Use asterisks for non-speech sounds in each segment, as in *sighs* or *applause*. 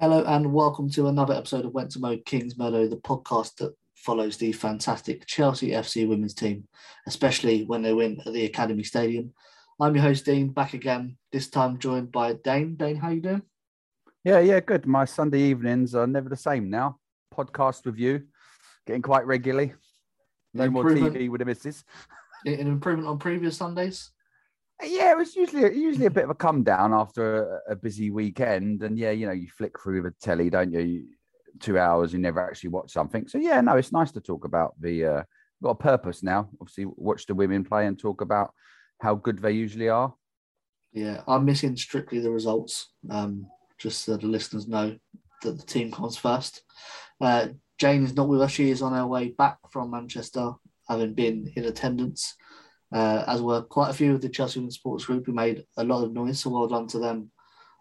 Hello and welcome to another episode of Went to Mow Kings Meadow, the podcast that follows the fantastic Chelsea FC women's team, especially when they win at the Academy Stadium. I'm your host Dean, back again. This time joined by Dane. Dane, how you doing? Yeah, yeah, good. My Sunday evenings are never the same now. Podcast with you, getting quite regularly. No more. TV with the missus. An improvement on previous Sundays. Yeah, it was usually usually a bit of a come down after a, a busy weekend, and yeah, you know, you flick through the telly, don't you? Two hours, you never actually watch something. So yeah, no, it's nice to talk about the. Uh, got a purpose now. Obviously, watch the women play and talk about how good they usually are. Yeah, I'm missing strictly the results. Um, just so the listeners know that the team comes first. Uh, Jane is not with us. She is on her way back from Manchester, having been in attendance. Uh, as were quite a few of the Chelsea Women's Sports Group who made a lot of noise. So well done to them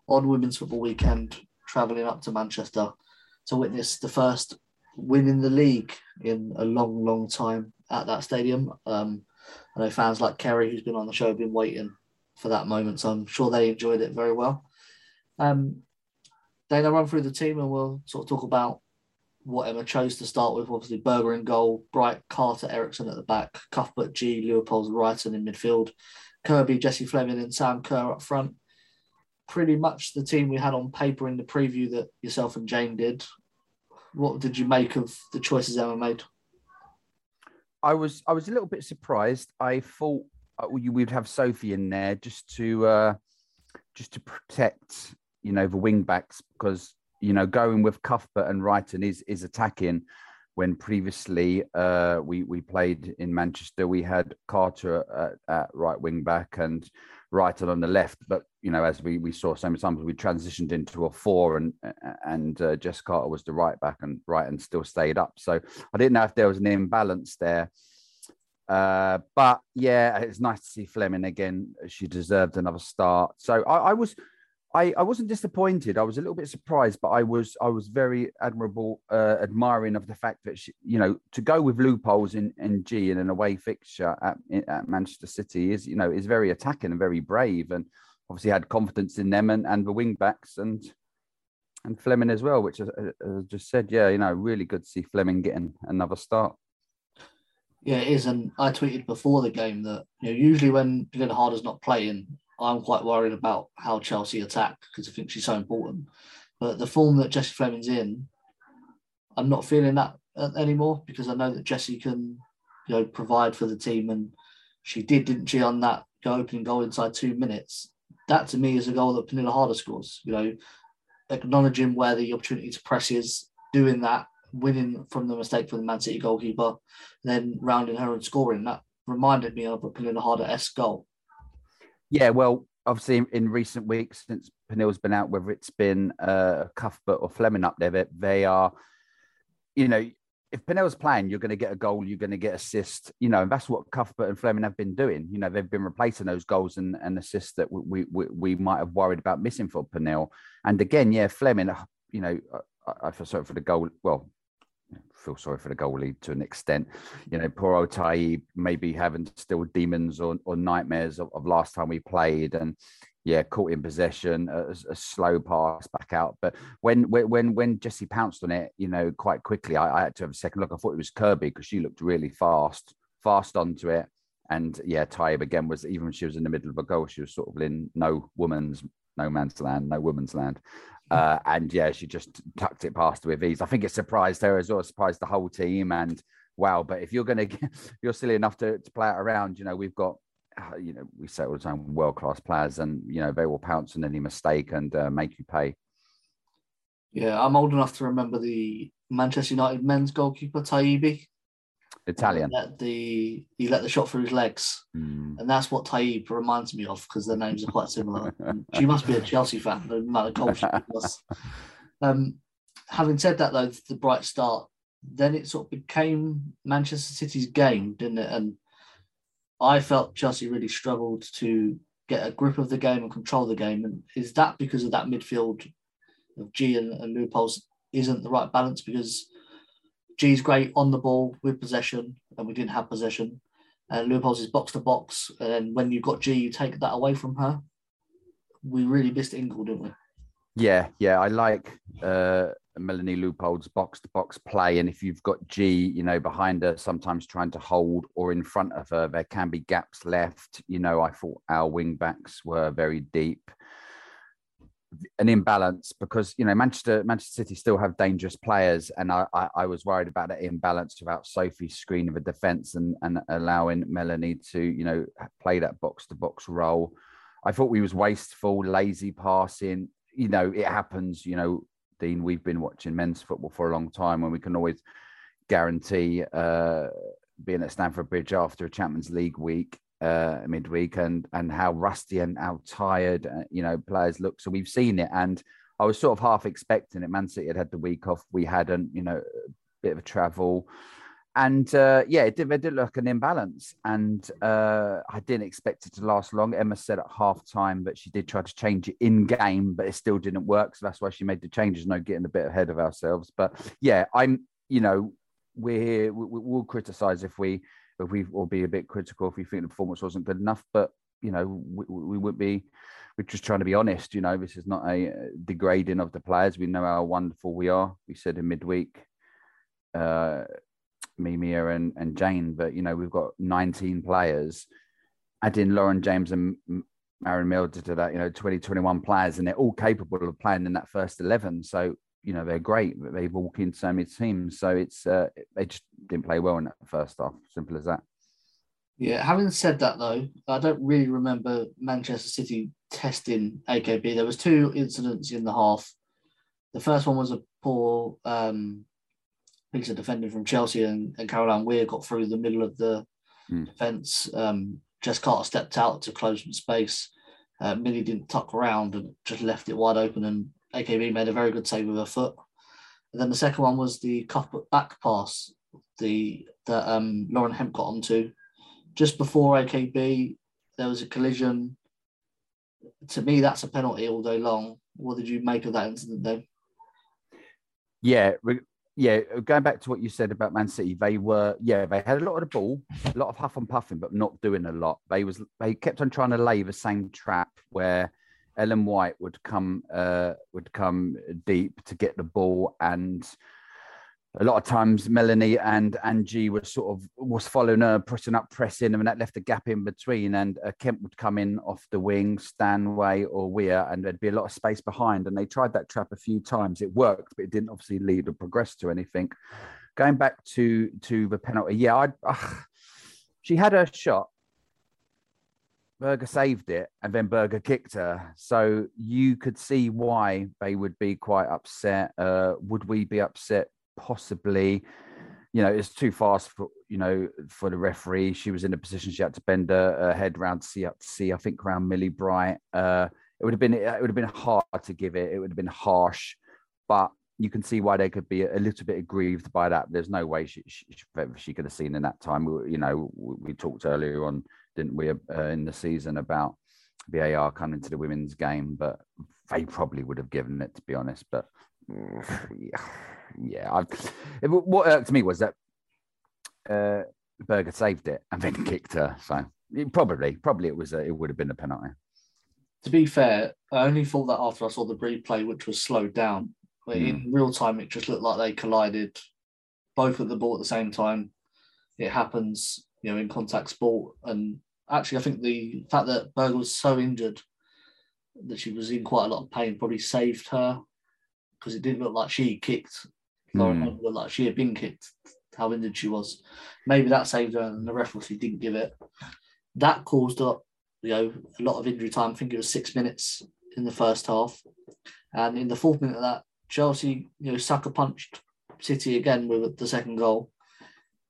on Women's Football Weekend, travelling up to Manchester to witness the first win in the league in a long, long time at that stadium. Um, I know fans like Kerry, who's been on the show, have been waiting for that moment. So I'm sure they enjoyed it very well. Um, I'll run through the team and we'll sort of talk about what Emma chose to start with. Obviously, Berger in goal, Bright, Carter, Eriksson at the back, Cuthbert, Ji, Leupolz, Reiten in midfield, Kirby, Jesse Fleming, and Sam Kerr up front. Pretty much the team we had on paper in the preview that yourself and Jane did. What did you make of the choices Emma made? I was I was a little bit surprised. I thought uh, we would have Sophie in there just to uh, just to protect you know the wing backs because you know going with Cuthbert and Reiten is is attacking. When previously uh, we we played in Manchester, we had Carter at, at right wing back and Reiten on the left. But you know, as we, we saw so many times, we transitioned into a four, and and uh, Jess Carter was the right back, and Reiten still stayed up. So I didn't know if there was an imbalance there. Uh, but yeah, it's nice to see Fleming again. She deserved another start. So I, I was, I, I wasn't disappointed. I was a little bit surprised, but I was, I was very admirable, uh, admiring of the fact that she, you know, to go with Leupolz in, in Ji in an away fixture at, at Manchester City is, you know, is very attacking and very brave, and obviously had confidence in them and, and the wing backs and and Fleming as well, which as I just said, yeah, you know, really good to see Fleming getting another start. Yeah, it is. And I tweeted before the game that you know usually when Pernille Harder's not playing, I'm quite worried about how Chelsea attack because I think she's so important. But the form that Jessie Fleming's in, I'm not feeling that uh, anymore because I know that Jessie can, you know, provide for the team, and she did, didn't she, on that go opening goal inside two minutes. That to me is a goal that Pernille Harder scores. You know, acknowledging where the opportunity to press is, doing that, winning from the mistake from the Man City goalkeeper, then rounding her and scoring. That reminded me of a Pernille Harder esque goal. Yeah, well, obviously in, recent weeks since Pernille's been out, whether it's been uh, Cuthbert or Fleming up there, they, they are, you know, if Pernille's playing, you're going to get a goal, you're going to get assist, you know, and that's what Cuthbert and Fleming have been doing. You know, they've been replacing those goals and, and assists that we, we we might have worried about missing for Pernille. And again, yeah, Fleming, you know, I, I feel sorry for the goal. Well, feel sorry for the goalie to an extent. You know, poor Otai maybe having still demons or, or nightmares of, of, last time we played, and yeah, caught in possession, a, a, slow pass back out. But when when when Jessie pounced on it, you know, quite quickly, I, I had to have a second look. I thought it was Kirby because she looked really fast, fast onto it. And yeah, Taieb again was even when she was in the middle of a goal, she was sort of in no woman's no man's land, no woman's land. Uh, and yeah, she just tucked it past with ease. I think it surprised her as well, surprised the whole team. And wow, but if you're going to, *laughs* you're silly enough to, to play it around, you know, we've got, uh, you know, we say all the time, world class players, and you know they will pounce on any mistake and uh, make you pay. Yeah, I'm old enough to remember the Manchester United men's goalkeeper Taibi. Italian. He let the he let the shot through his legs, mm. and that's what Taieb reminds me of because their names are quite similar. *laughs* she must be a Chelsea fan. The amount of goals she *laughs* was. Um, having said that, though, the bright start, then it sort of became Manchester City's game, didn't it? And I felt Chelsea really struggled to get a grip of the game and control the game. And is that because of that midfield of Ji and, and Leupolz isn't the right balance? Because Ji's great on the ball with possession, and we didn't have possession. And Leupolz is box to box, and when you've got Ji, you take that away from her. We really missed Ingle, didn't we? Yeah, yeah, I like uh, Melanie Leupolz's box to box play, and if you've got Ji, you know, behind her, sometimes trying to hold or in front of her, there can be gaps left. You know, I thought our wing backs were very deep an imbalance because you know Manchester Manchester City still have dangerous players, and I, I, I was worried about that imbalance without Sophie's screen of a defence and and allowing Melanie to you know play that box to box role. I thought we was wasteful, lazy passing. You know, it happens. You know, Dean, we've been watching men's football for a long time, and we can always guarantee uh, being at Stamford Bridge after a Champions League week uh, midweek and and how rusty and how tired uh, you know players look. So we've seen it, and I was sort of half expecting it. Man City had had the week off, we hadn't. You know, a bit of a travel, and uh, yeah, it did, it did look an imbalance, and uh, I didn't expect it to last long. Emma said at half time that she did try to change it in game, but it still didn't work. So that's why she made the changes. No, getting a bit ahead of ourselves, but yeah, I'm you know we're here. We, we'll criticize if we if we will be a bit critical if we think the performance wasn't good enough. But you know, we, we would be. We're just trying to be honest. You know, this is not a degrading of the players. We know how wonderful we are. We said in midweek, uh, me, Mia, and, and Jane, but you know, we've got 19 players. Adding Lauren James and Maren Mjelde to that, you know, 20, 21 players, and they're all capable of playing in that first 11. So you know they're great. but They walk in so many teams, so it's uh, they just didn't play well in that first half. Simple as that. Yeah. Having said that, though, I don't really remember Manchester City testing AKB. There was two incidents in the half. The first one was a poor um, piece of defending from Chelsea, and, and Caroline Weir got through the middle of the mm. defence. Um, Jess Carter stepped out to close some space. Uh, Millie didn't tuck around and just left it wide open, and AKB made a very good save with her foot. And then the second one was the Cuthbert back pass, the that um, Lauren Hemp got onto. Just before AKB, there was a collision. To me, that's a penalty all day long. What did you make of that incident, then? Yeah, yeah. Going back to what you said about Man City, they were yeah they had a lot of the ball, a lot of huff and puffing, but not doing a lot. They was they kept on trying to lay the same trap where Ellen White would come uh, would come deep to get the ball, and a lot of times Melanie and Angie was sort of was following her, pressing up, pressing, and that left a gap in between. And uh, Hemp would come in off the wing, Stanway or Weir, and there'd be a lot of space behind. And they tried that trap a few times. It worked, but it didn't obviously lead or progress to anything. Going back to to the penalty, yeah, I. She had her shot, Berger saved it and then Berger kicked her. So you could see why they would be quite upset. Uh, would we be upset? Possibly. you know, it's too fast for you know for the referee. She was in a position she had to bend her, her head round to see up to see. I think around Millie Bright. Uh, it would have been it would have been hard to give it. It would have been harsh, but you can see why they could be a little bit aggrieved by that. There's no way she she, she could have seen in that time. You know, we talked earlier on, didn't we, uh, in the season about VAR coming to the women's game, but they probably would have given it to be honest. But yeah, yeah. I, it, what irked me was that uh, Berger saved it and then *laughs* kicked her. So it, probably, probably it was a, it would have been a penalty. To be fair, I only thought that after I saw the replay, which was slowed down Mm. In real time, it just looked like they collided, both at the ball at the same time. It happens, you know, in contact sport. And actually, I think the fact that Berger was so injured that she was in quite a lot of pain probably saved her because it didn't look like she kicked. Lauren mm. looked like she had been kicked. How injured she was. Maybe that saved her, and the referee didn't give it. That caused up, you know, a lot of injury time. I think it was six minutes in the first half, and in the fourth minute of that, Chelsea, you know, sucker punched City again with the second goal,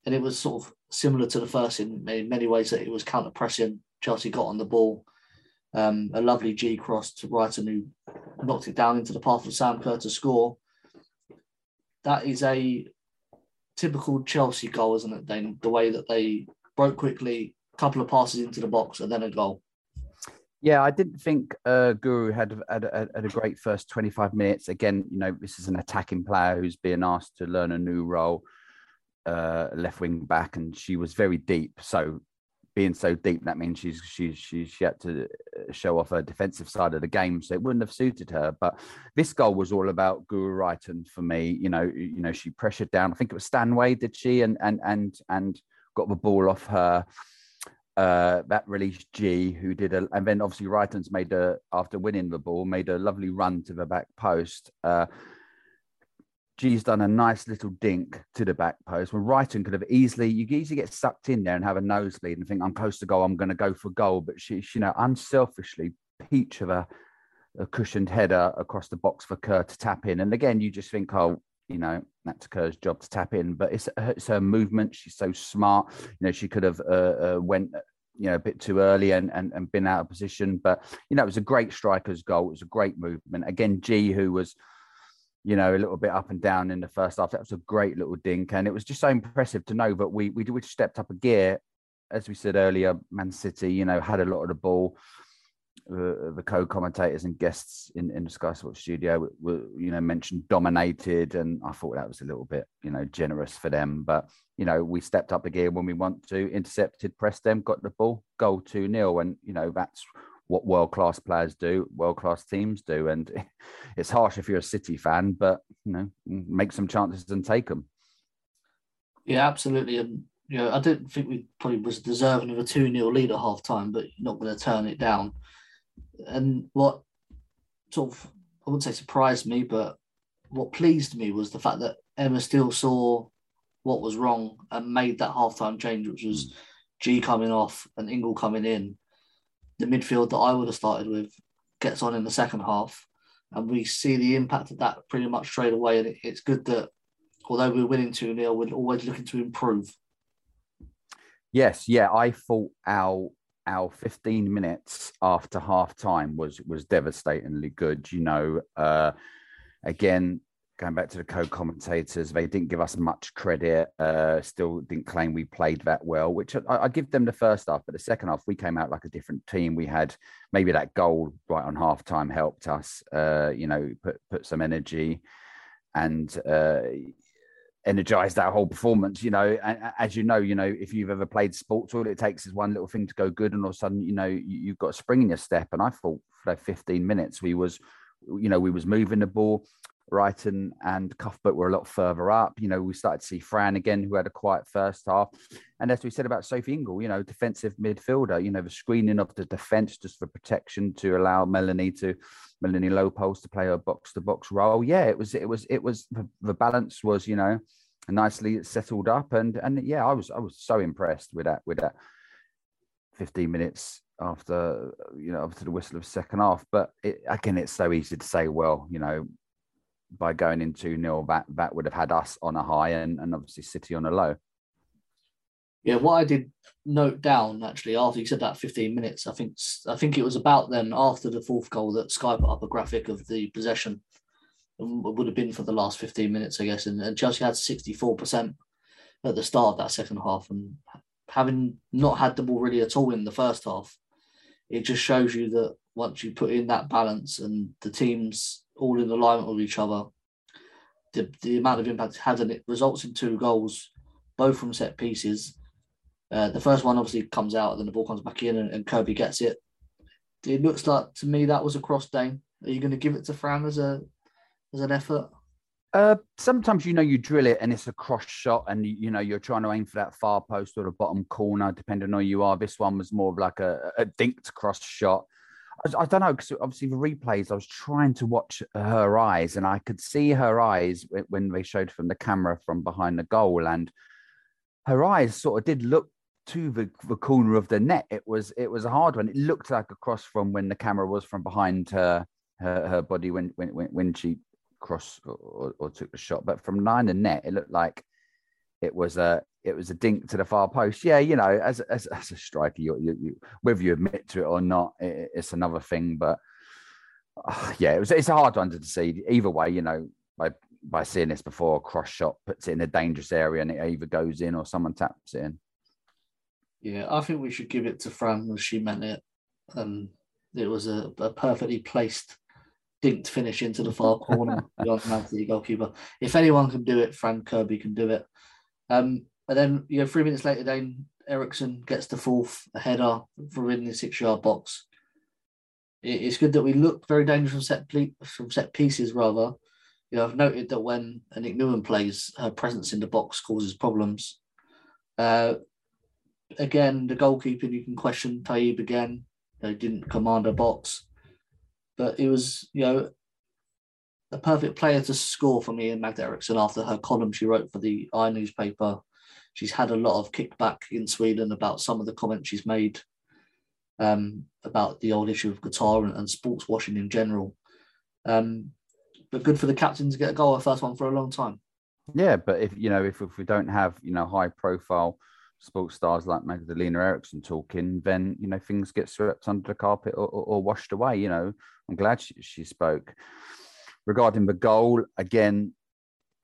and it was sort of similar to the first in many ways that it was counter pressing. Chelsea got on the ball, um, a lovely Ji cross to Reiten who knocked it down into the path of Sam Kerr to score. That is a typical Chelsea goal, isn't it? Then the way that they broke quickly, a couple of passes into the box, and then a goal. Yeah, I didn't think uh, Guro had, had, had, a great first 25 minutes. Again, you know, this is an attacking player who's being asked to learn a new role, uh, left wing back, and she was very deep. So, being so deep, that means she's she she she had to uh, show off her defensive side of the game. So it wouldn't have suited her. But this goal was all about Guro Reiten for me. You know, you know, she pressured down. I think it was Stanway, did she? And and and and got the ball off her uh, that released Ji, who did a, and then obviously Reiten's made a after winning the ball, made a lovely run to the back post. Uh, Ji's done a nice little dink to the back post. When Reiten could have easily, you could easily get sucked in there and have a nosebleed and think, I'm close to goal, I'm going to go for goal. But she, she, you know, unselfishly, peach of a, a cushioned header across the box for Kerr to tap in. And again, you just think, oh, you know that's Kerr's job to tap in, but it's, it's her movement. She's so smart. You know, she could have uh, uh, went you know a bit too early and, and and been out of position. But you know, it was a great striker's goal. It was a great movement. Again, G who was you know a little bit up and down in the first half. That was a great little dink, and it was just so impressive to know that we we, we stepped up a gear. As we said earlier, Man City, you know, had a lot of the ball the, the co-commentators and guests in, in the Sky Sports studio were, were, you know, mentioned dominated, and I thought that was a little bit, you know, generous for them. But you know, we stepped up the gear when we want to, intercepted, pressed them, got the ball, goal two 0 and you know that's what world class players do, world class teams do, and *laughs* it's harsh if you're a City fan, but you know, make some chances and take them. Yeah, absolutely, and you know, I didn't think we probably was deserving of a 2 0 lead at half time, but you're not going to turn it down and what sort of I wouldn't say surprised me, but what pleased me was the fact that Emma still saw what was wrong and made that halftime change, which was mm. Ji coming off and Ingle coming in. The midfield that I would have started with gets on in the second half, and we see the impact of that pretty much straight away. And it's good that although we're winning 2 0, we're always looking to improve. Yes, yeah, I thought our our 15 minutes after half time was was devastatingly good. You know, uh, again, going back to the co-commentators, they didn't give us much credit. Uh, still didn't claim we played that well, which I, I, give them the first half, but the second half we came out like a different team. We had maybe that goal right on half time helped us. Uh, you know, put put some energy, and uh, energized that whole performance. You know, as you know, you know, if you've ever played sports, all it takes is one little thing to go good, and all of a sudden, you know, you, have got a spring in your step. And I thought for like 15 minutes, we was, you know, we was moving the ball. Reiten and Cuthbert were a lot further up. You know, we started to see Fran again, who had a quiet first half. And as we said about Sophie Ingle, you know, defensive midfielder, you know, the screening of the defense just for protection to allow Melanie to Melanie Leupolz to play her box to box role. Yeah, it was, it was, it was the, the balance was, you know, nicely settled up. And and yeah, I was I was so impressed with that with that 15 minutes after you know after the whistle of second half. But it, again, it's so easy to say, well, you know, by going into nil, that that would have had us on a high and, and obviously City on a low. Yeah, what I did note down actually after you said that 15 minutes, I think I think it was about then after the fourth goal that Sky put up a graphic of the possession. Um, it would have been for the last 15 minutes, I guess, and, and Chelsea had 64% at the start of that second half, and having not had the ball really at all in the first half, it just shows you that once you put in that balance and the teams all in alignment with each other, the, the amount of impact it had and it results in two goals, both from set pieces uh, the first one obviously comes out, and then the ball comes back in, and, and Kirby gets it. It looks like to me that was a cross Dane. Are you going to give it to Fran as a as an effort? Uh, sometimes you know you drill it and it's a cross shot, and you, you know you're trying to aim for that far post or the bottom corner, depending on who you are. This one was more of like a, a dinked cross shot. I, I don't know because obviously the replays, I was trying to watch her eyes, and I could see her eyes when they showed from the camera from behind the goal, and her eyes sort of did look to the, the corner of the net. It was it was a hard one. It looked like a cross from when the camera was from behind her her, her body when when when she crossed or, or took the shot. But from nine and net, it looked like it was a it was a dink to the far post. Yeah, you know, as as, as a striker, you, you, you whether you admit to it or not, it, it's another thing. But uh, yeah, it was it's a hard one to see. Either way, you know, by by seeing this before, a cross shot puts it in a dangerous area and it either goes in or someone taps it in. Yeah, I think we should give it to Fran as she meant it. Um, it was a, a perfectly placed dinked finish into the far corner *laughs* beyond the goalkeeper. If anyone can do it, Fran Kirby can do it. Um, and then you know, three minutes later, then Eriksson gets the fourth header from in the six-yard box. It's good that we look very dangerous from set ple- from set pieces. Rather, you know, I've noted that when Nick Newman plays, her presence in the box causes problems. Uh, again, the goalkeeping you can question Taieb again. They didn't command a box, but it was you know a perfect player to score for me in Magda Eriksson after her column she wrote for the I newspaper. She's had a lot of kickback in Sweden about some of the comments she's made um, about the old issue of Qatar and, and sports washing in general. Um, but good for the captain to get a goal, her first one for a long time. Yeah, but if you know if, if we don't have you know high profile sports stars like Magdalena Eriksson talking, then you know things get swept under the carpet or, or, or washed away. You know, I'm glad she, she, spoke regarding the goal. Again,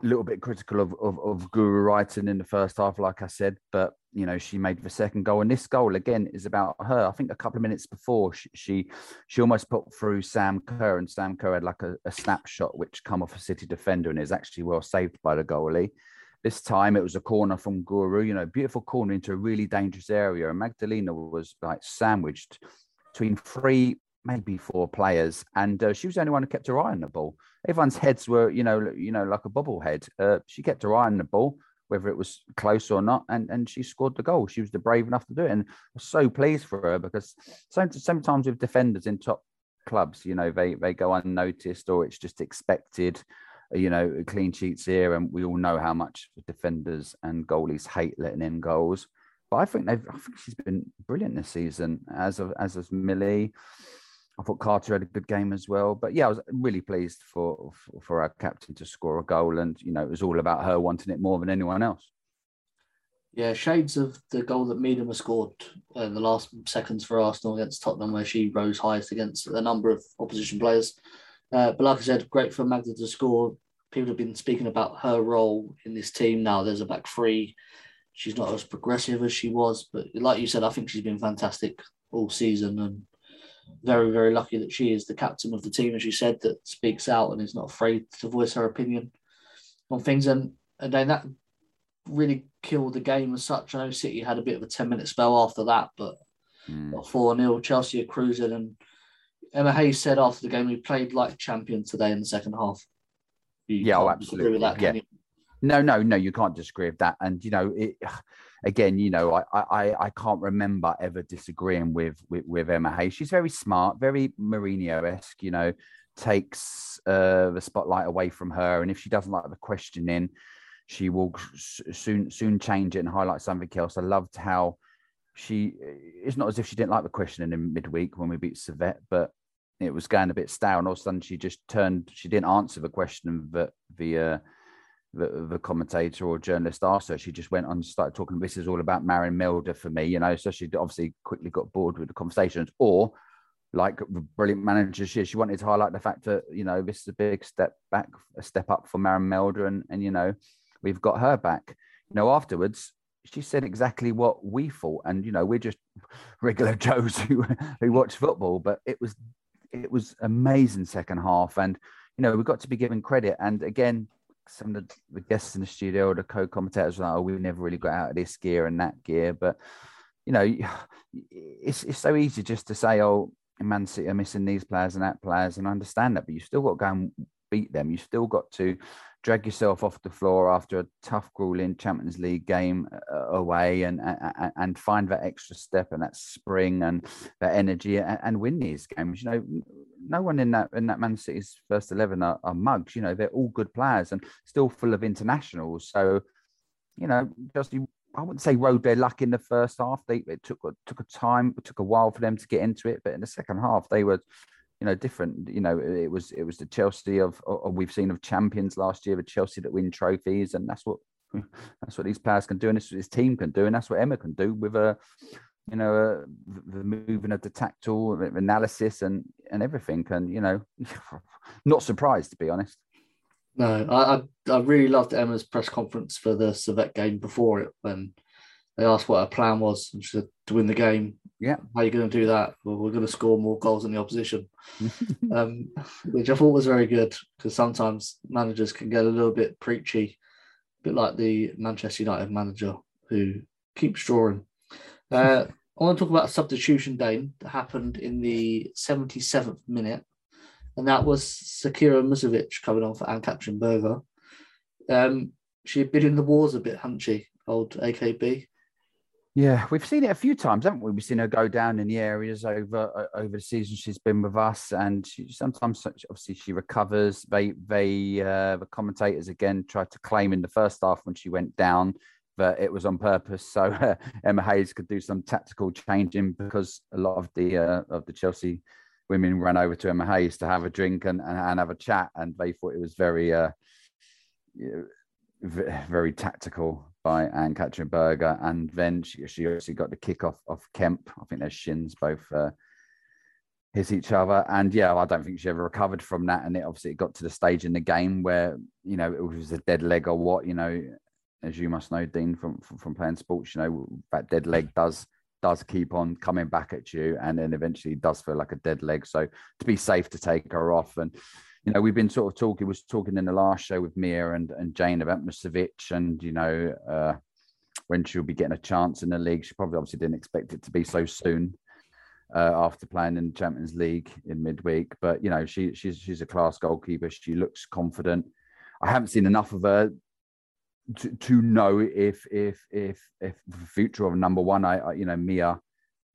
little bit critical of, of, of Guro Reiten in the first half, like I said, but you know she made the second goal, and this goal again is about her. I think a couple of minutes before she she, she almost put through Sam Kerr, and Sam Kerr had like a, a snapshot which come off a City defender and is actually well saved by the goalie. This time it was a corner from Guro, you know, beautiful corner into a really dangerous area. And Magdalena was like sandwiched between three, maybe four players, and uh, she was the only one who kept her eye on the ball. Everyone's heads were, you know, you know, like a bubble head. Uh, she kept her eye on the ball, whether it was close or not, and and she scored the goal. She was the brave enough to do it, and I was so pleased for her because sometimes with defenders in top clubs, you know, they they go unnoticed or it's just expected you know, clean sheets here, and we all know how much defenders and goalies hate letting in goals. But I think they've, I think she's been brilliant this season, as of as has Millie. I thought Carter had a good game as well. But yeah, I was really pleased for, for, our captain to score a goal, and you know, it was all about her wanting it more than anyone else. Yeah, shades of the goal that Miedema scored in the last seconds for Arsenal against Tottenham, where she rose highest against a number of opposition players. Uh, but like I said, great for Magda to score. People have been speaking about her role in this team now. There's a back three. She's not as progressive as she was, but like you said, I think she's been fantastic all season and very, very lucky that she is the captain of the team, as you said, that speaks out and is not afraid to voice her opinion on things. And, and then that really killed the game as such. I know City had a bit of a 10 minute spell after that, but mm. 4 0, Chelsea are cruising and Emma Hayes said after the game, we played like champions today in the second half. You yeah, oh, absolutely. Agree with that, yeah. No, no, no, you can't disagree with that. And you know, it, again, you know, I, I, I can't remember ever disagreeing with, with, with Emma Hayes. She's very smart, very Mourinho esque. You know, takes uh, the spotlight away from her, and if she doesn't like the questioning, she will soon soon change it and highlight something else. I loved how she. It's not as if she didn't like the questioning in midweek when we beat Servette, but it was going a bit stale, and all of a sudden she just turned. She didn't answer the question that the uh, the, the commentator or journalist asked her. She just went on and started talking. This is all about Maren Mjelde for me, you know. So she obviously quickly got bored with the conversations, or like the brilliant manager she she wanted to highlight the fact that you know this is a big step back, a step up for Maren Mjelde, and and you know we've got her back. You know, afterwards she said exactly what we thought, and you know we're just *laughs* regular Joes who who watch football, but it was it was amazing second half, and you know we've got to be given credit. And again, some of the, the guests in the studio or the co-commentators were like, "Oh, we never really got out of this gear and that gear," but you know, it's it's so easy just to say, "Oh, Man City are missing these players and that players," and I understand that, but you still got to go and beat them. you've still got to drag yourself off the floor after a tough, grueling Champions League game uh, away, and, and, and find that extra step and that spring and that energy, and, and, win these games. You know, no one in that in that Man City's first eleven are, are mugs. You know, they're all good players and still full of internationals. So, you know, just I wouldn't say rode their luck in the first half. They it took took a time, it took a while for them to get into it, but in the second half they were you know different you know it was it was the chelsea of, we've seen of champions last year the chelsea that win trophies and that's what *laughs* that's what these players can do and this this team can do and that's what emma can do with a you know the moving of the tactile analysis and and everything and you know *laughs* not surprised to be honest. No i i, really loved emma's press conference for the Servette game before it when they asked what her plan was and she said to win the game yeah. How are you going to do that? Well, we're going to score more goals than the opposition, *laughs* um, which I thought was very good because sometimes managers can get a little bit preachy, a bit like the Manchester United manager who keeps drawing. Uh, I want to talk about a substitution, Dane, that happened in the 77th minute, and that was Zecira Musovic coming on for Ann-Katrin Berger. Um, she had been in the wars a bit, hadn't she, old AKB? Yeah, we've seen it a few times, haven't we? We've seen her go down in the areas over uh, over the season she's been with us, and she, sometimes obviously she recovers. They they uh, the commentators again tried to claim in the first half when she went down that it was on purpose, so *laughs* uh, Emma Hayes could do some tactical changing because a lot of the uh, of the Chelsea women ran over to Emma Hayes to have a drink and, and, and have a chat, and they thought it was very uh, very tactical by Ann-Katrin Berger, and then she she actually got the kick off of Hemp. I think their shins both uh, hit each other, and yeah, I don't think she ever recovered from that. And it obviously got to the stage in the game where you know it was a dead leg or what, you know, as you must know, Dean from from, from playing sports, you know that dead leg does does keep on coming back at you, and then eventually does feel like a dead leg. So to be safe to take her off and you know, we've been sort of talking, was talking in the last show with Mia and, and Jane about Musovic and, you know, uh, when she'll be getting a chance in the league. She probably obviously didn't expect it to be so soon uh, after playing in the Champions League in midweek. But, you know, she, she's, she's a class goalkeeper. She looks confident. I haven't seen enough of her to, to know if, if, if, if the future of number one, I, I you know, Mia,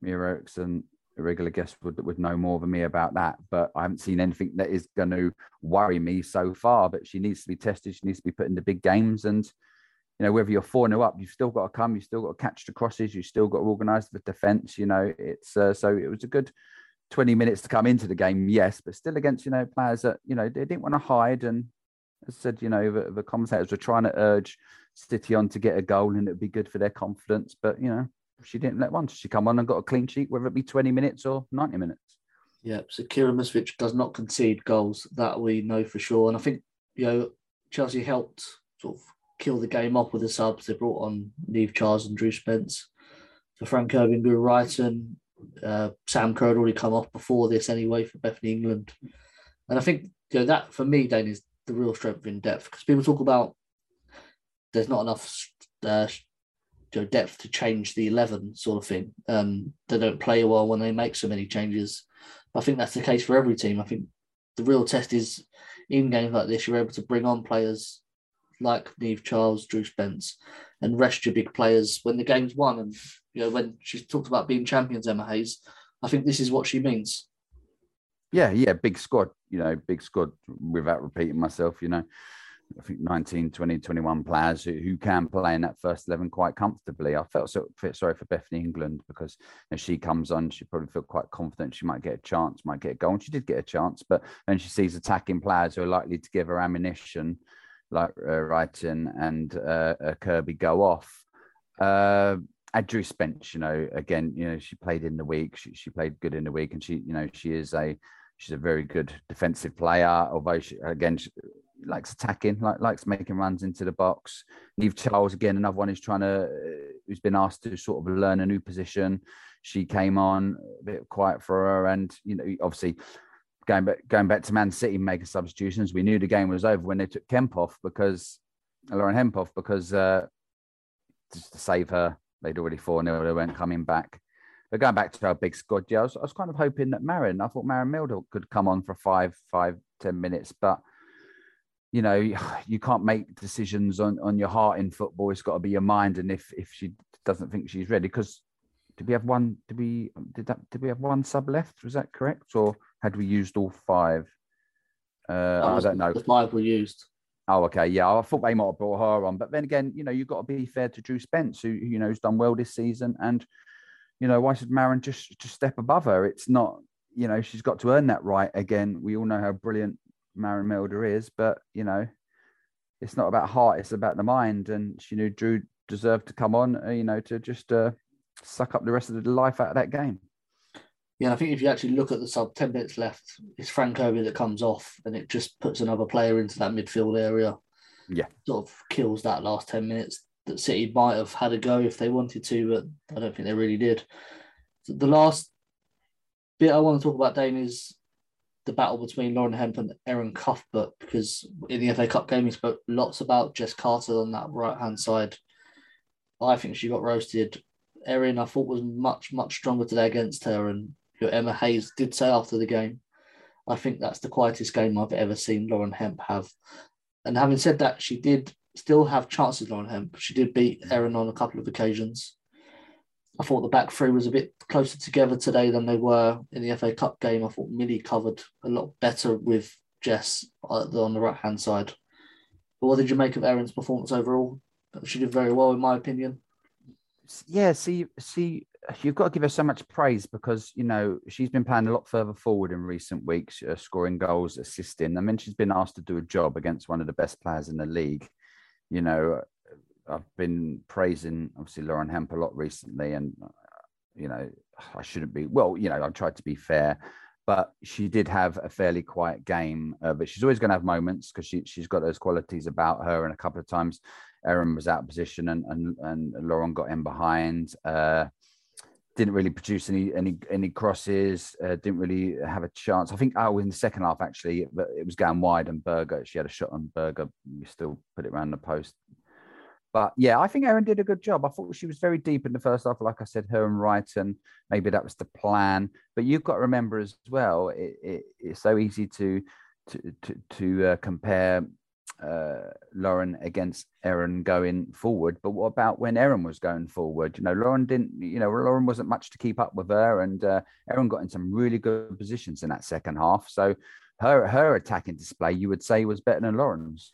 Mia Eriksson a regular guest would would know more than me about that. But I haven't seen anything that is going to worry me so far. But she needs to be tested. She needs to be put into big games. And you know, whether you're four 0 up, you've still got to come. You've still got to catch the crosses. You've still got to organise the defence. You know, it's uh, so it was a good. 20 minutes to come into the game, yes, but still against, you know, players that, you know, they didn't want to hide. And as I said, you know, the, the commentators were trying to urge City on to get a goal and it'd be good for their confidence. But, you know, she didn't let one. She come on and got a clean sheet, whether it be 20 minutes or 90 minutes. Yeah, so Kira Musovic does not concede goals. That we know for sure. And I think, you know, Chelsea helped sort of kill the game off with the subs. They brought on Niamh Charles and Drew Spence. For Fran Kirby Guro Reiten, uh, Sam Kerr had already come off before this anyway for Bethany England. And I think you know, that for me, Dane, is the real strength in depth because people talk about there's not enough uh, you know, depth to change the 11 sort of thing. Um, they don't play well when they make so many changes. I think that's the case for every team. I think the real test is in games like this, you're able to bring on players like Niamh Charles, Drew Spence, and rest your big players when the game's won. And, you know, when she talked about being champions, Emma Hayes, I think this is what she means. Yeah, yeah, big squad, you know, big squad without repeating myself, you know I think 19, 20, 21 players who, who can play in that first 11 quite comfortably. I felt so sorry for Bethany England because as she comes on, she probably feel quite confident she might get a chance, might get a goal. And she did get a chance, but then she sees attacking players who are likely to give her ammunition, like uh, Reiten and uh, uh, Kirby, go off. Uh, Drew Spence, you know, again, you know, she played in the week. She, she played good in the week, and she, you know, she is a she's a very good defensive player. Although she, again, she likes attacking, like likes making runs into the box. Niamh Charles, again, another one who's trying to, who's been asked to sort of learn a new position. She came on a bit quiet for her, and you know, obviously. Going back, going back to Man City making substitutions, we knew the game was over when they took Hemp off because Lauren Hemp off because uh, just to save her They'd already 4 0, they weren't coming back. But going back to our big squad, yeah, I was, I was kind of hoping that Maren, I thought Maren Mjelde could come on for five, five, ten minutes, but you know, *sighs* you can't make decisions on, on your heart in football. It's got to be your mind. And if if she doesn't think she's ready, because did we have one? Did we did that? Did we have one sub left? Was that correct, or had we used all five? Uh, I don't know. The five were used. Oh, okay. Yeah, I thought they might have brought her on, but then again, you know, you've got to be fair to Drew Spence, who you know has done well this season, and you know, why should Maren just just step above her? It's not, you know, she's got to earn that right. Again, we all know how brilliant Maren Mjelde is, but you know, it's not about heart; it's about the mind. And she knew Drew deserved to come on, uh, you know, to just uh, suck up the rest of the life out of that game. Yeah, I think if you actually look at the sub, 10 minutes left, it's Fran Kirby that comes off and it just puts another player into that midfield area. Yeah. Sort of kills that last 10 minutes that City might have had a go if they wanted to, but I don't think they really did. The last bit I want to talk about, Dane, is the battle between Lauren Hemp and Erin Cuthbert, because in the FA Cup game, he spoke lots about Jess Carter on that right hand side. I think she got roasted. Erin, I thought, was much, much stronger today against her, and Emma Hayes did say after the game, I think that's the quietest game I've ever seen Lauren Hemp have. And having said that, she did still have chances, Lauren Hemp. She did beat Erin on a couple of occasions. I thought the back three was a bit closer together today than they were in the FA Cup game. I thought Millie covered a lot better with Jess on the right hand side. But what did you make of Erin's performance overall? She did very well, in my opinion. Yeah, see, see, you've got to give her so much praise because you know she's been playing a lot further forward in recent weeks, uh, scoring goals, assisting. I mean, she's been asked to do a job against one of the best players in the league. You know, I've been praising obviously Lauren Hemp a lot recently, and you know, I shouldn't be. Well, you know, I've tried to be fair, but she did have a fairly quiet game. Uh, but she's always going to have moments because she she's got those qualities about her, and a couple of times. Erin was out of position and, and, and Lauren got in behind. Uh, didn't really produce any any any crosses. Uh, didn't really have a chance. I think oh, in the second half actually, but it was going wide and Berger. She had a shot on Berger. We still put it around the post. But yeah, I think Erin did a good job. I thought she was very deep in the first half. Like I said, her and Reiten, maybe that was the plan. But you've got to remember as well, it, it, it's so easy to to to, to uh, compare uh, Lauren against Erin going forward. But what about when Erin was going forward? You know, Lauren didn't. You know, Lauren wasn't much to keep up with her, and uh, Erin got in some really good positions in that second half. So her her attacking display, you would say, was better than Lauren's.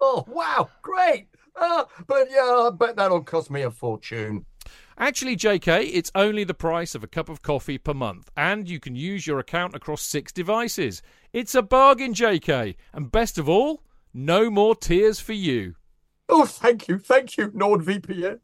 Oh, wow, great! Uh, but yeah, I bet that'll cost me a fortune. Actually, JK, it's only the price of a cup of coffee per month, and you can use your account across six devices. It's a bargain, JK, and best of all, no more tears for you. Oh, thank you, thank you, NordVPN.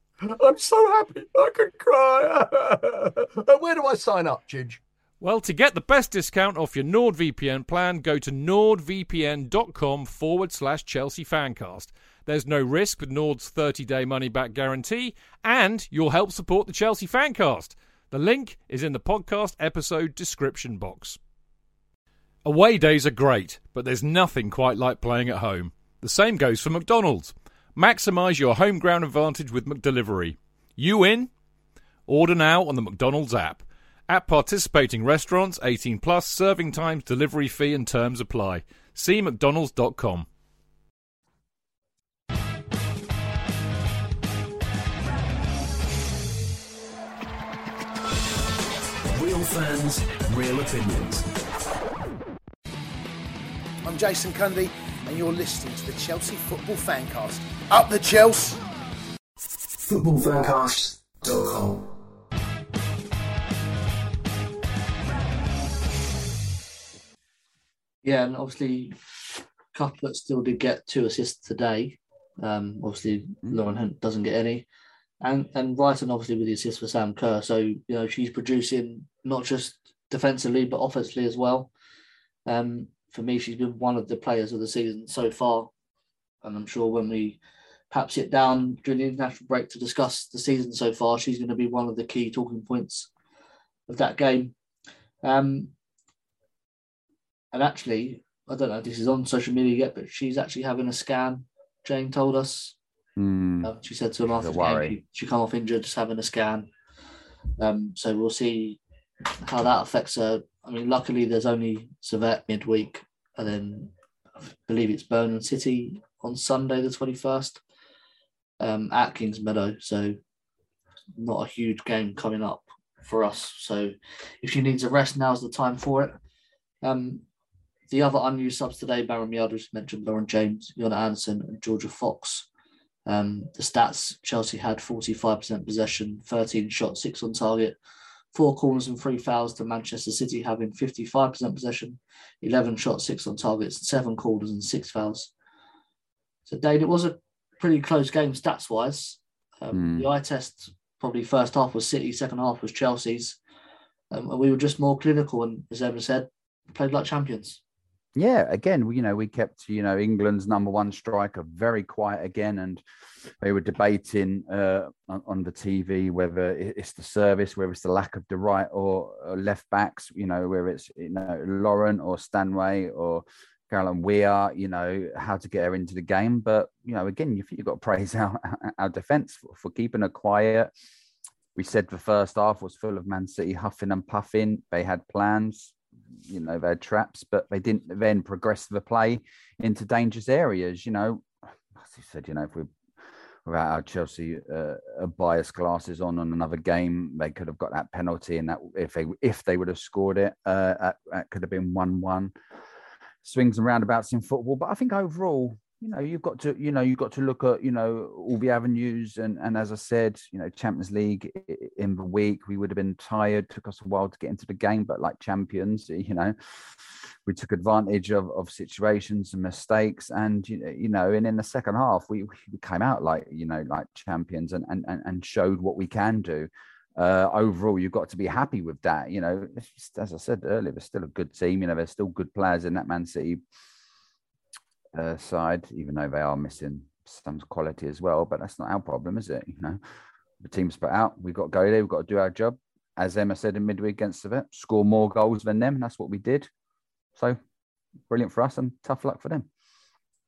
I'm so happy I could cry. *laughs* Where do I sign up, Chidge? Well, to get the best discount off your NordVPN plan, go to nordvpn.com forward slash Chelsea Fancast. There's no risk with Nord's 30 day money back guarantee, and you'll help support the Chelsea Fancast. The link is in the podcast episode description box. Away days are great, but there's nothing quite like playing at home. The same goes for McDonald's. Maximise your home ground advantage with McDelivery. You in? Order now on the McDonald's app. At participating restaurants, 18 plus, serving times, delivery fee and terms apply. See mcdonalds.com. Real fans, real opinions. I'm Jason Cundy, and you're listening to the Chelsea Football Fancast. Up the Chelsea! Footballfancast.com. Yeah, and obviously, Couplet still did get two assists today. Um, obviously, Lauren Hunt doesn't get any, and and Brighton obviously with the assist for Sam Kerr. So you know she's producing not just defensively but offensively as well. Um, for me, she's been one of the players of the season so far, and I'm sure when we perhaps sit down during the international break to discuss the season so far, she's going to be one of the key talking points of that game. Um, and actually, I don't know if this is on social media yet, but she's actually having a scan. Jane told us. Hmm. Um, she said to him after the game, she, she come off injured, just having a scan. Um, so we'll see how that affects her. I mean, luckily there's only Servette midweek, and then I believe it's Birmingham City on Sunday the twenty first um, at Kings Meadow. So not a huge game coming up for us. So if she needs a rest, now's the time for it. Um, the other unused subs today, Baron Miadris mentioned Lauren James, Jonna Andersson, and Jorja Fox. Um, the stats Chelsea had 45% possession, 13 shots, six on target, four corners and three fouls to Manchester City having 55% possession, 11 shots, six on targets, seven corners and six fouls. So, Dane, it was a pretty close game stats wise. Um, Hmm. The eye test probably first half was City, second half was Chelsea's. Um, and we were just more clinical and, as Emma said, played like champions. Yeah, again, you know, we kept, you know, England's number one striker very quiet again, and they were debating uh, on, the TV whether it's the service, whether it's the lack of the right or, or left backs, you know, whether it's you know Lauren or Stanway or Caroline Weir, you know, how to get her into the game. But you know, again, you you've got to praise *laughs* our our defence for, for keeping her quiet. We said the first half was full of Man City huffing and puffing. They had plans you know, they had traps, but they didn't then progress the play into dangerous areas. You know, as you said, you know, if we without our Chelsea uh, uh, bias glasses on on another game, they could have got that penalty, and that if they if they would have scored it, uh, that, that could have been one one. Swings and roundabouts in football, but I think overall, you know, you've got to, you know, you've got to look at, you know, all the avenues, and and as I said, you know, Champions League in the week, we would have been tired. Took us a while to get into the game, but like champions, you know, we took advantage of, of situations and mistakes and you know, and in the second half we, we came out like you know like champions and and, and- showed what we can do uh overall you've got to be happy with that you know just, as i said earlier they're still a good team you know there's still good players in that man city uh, side even though they are missing some quality as well but that's not our problem is it you know the team's put out we've got to go there we've got to do our job as emma said in midweek against the score more goals than them that's what we did so brilliant for us and tough luck for them.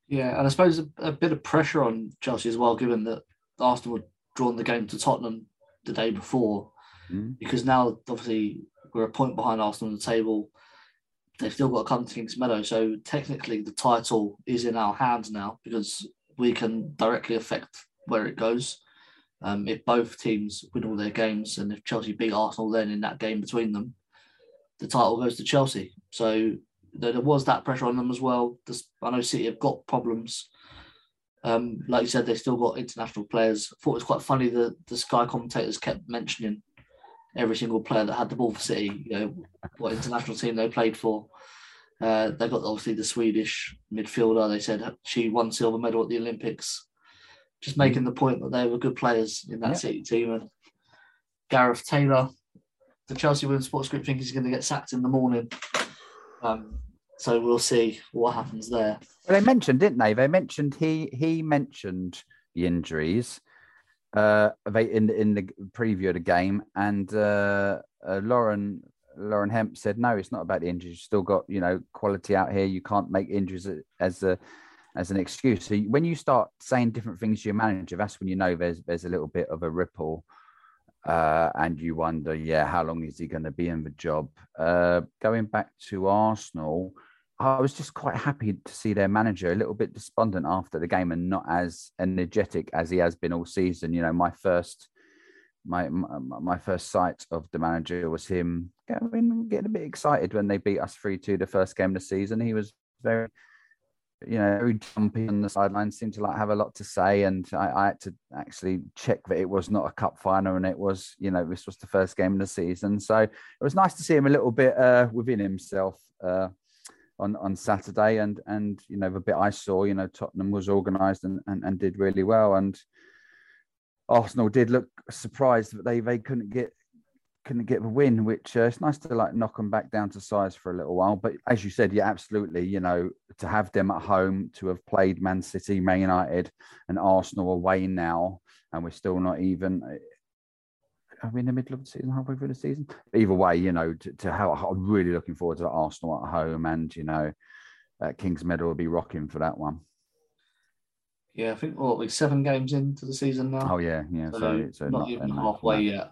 Yeah, and I suppose a, a bit of pressure on Chelsea as well, given that Arsenal had drawn the game to Tottenham the day before, Mm. because now obviously we're a point behind Arsenal on the table. They've still got to come to Kings Meadow, so technically the title is in our hands now because we can directly affect where it goes. Um, if both teams win all their games, and if Chelsea beat Arsenal, then in that game between them, the title goes to Chelsea. So there, was that pressure on them as well. I know City have got problems. Um, like you said, they've still got international players. I thought it was quite funny that the Sky commentators kept mentioning every single player that had the ball for City, you know, what international team they played for. Uh, they got obviously the Swedish midfielder. They said she won silver medal at the Olympics. just making the point that they were good players in that Yeah. City team. And Gareth Taylor, the Chelsea Women's Sports Group think he's going to get sacked in the morning. Um, so we'll see what happens there. Well, they mentioned, didn't they? They mentioned he he mentioned the injuries uh, they in in the preview of the game, and uh, uh, Lauren Lauren Hemp said, "No, it's not about the injuries. You've still got you know quality out here. You can't make injuries as a as an excuse. So when you start saying different things to your manager, that's when you know there's there's a little bit of a ripple." Uh, and you wonder, yeah, how long is he going to be in the job? Uh, going back to Arsenal, I was just quite happy to see their manager a little bit despondent after the game and not as energetic as he has been all season. You know, my first my my, my first sight of the manager was him getting, getting a bit excited when they beat us three two the first game of the season. He was very you know very jumpy on the sideline, seemed to like have a lot to say, and I, I had to actually check that it was not a cup final and it was you know this was the first game of the season. So it was nice to see him a little bit uh, within himself. Uh, on on Saturday, and and you know the bit I saw, you know Tottenham was organised and, and and did really well, and Arsenal did look surprised that they they couldn't get couldn't get the win, which uh, it's nice to like knock them back down to size for a little while. But as you said, yeah, absolutely, you know to have them at home, to have played Man City, Man United, and Arsenal away now, and we're still not even are we in the middle of the season, halfway through the season? Either way, you know, to, to how I'm really looking forward to Arsenal at home, and you know, uh, Kings Meadow will be rocking for that one. Yeah, I think we're seven games into the season now. Oh yeah, yeah. so, So, so not, even halfway yet.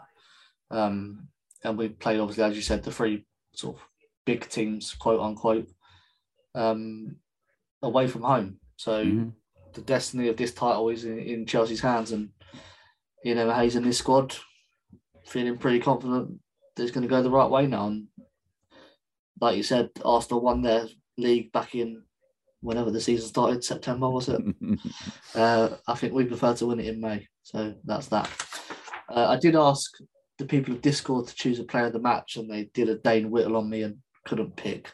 Um, and we played obviously, as you said, the three sort of big teams, quote unquote, um, away from home. So Mhm. the destiny of this title is in, in Chelsea's hands, and you know Hayes and his squad feeling pretty confident that it's going to go the right way now. And like you said, Arsenal won their league back in whenever the season started, September was it? *laughs* Uh, I think we prefer to win it in May, so that's that. Uh, I did ask the people of Discord to choose a player of the match, and they did a Dane Whittle on me and couldn't pick.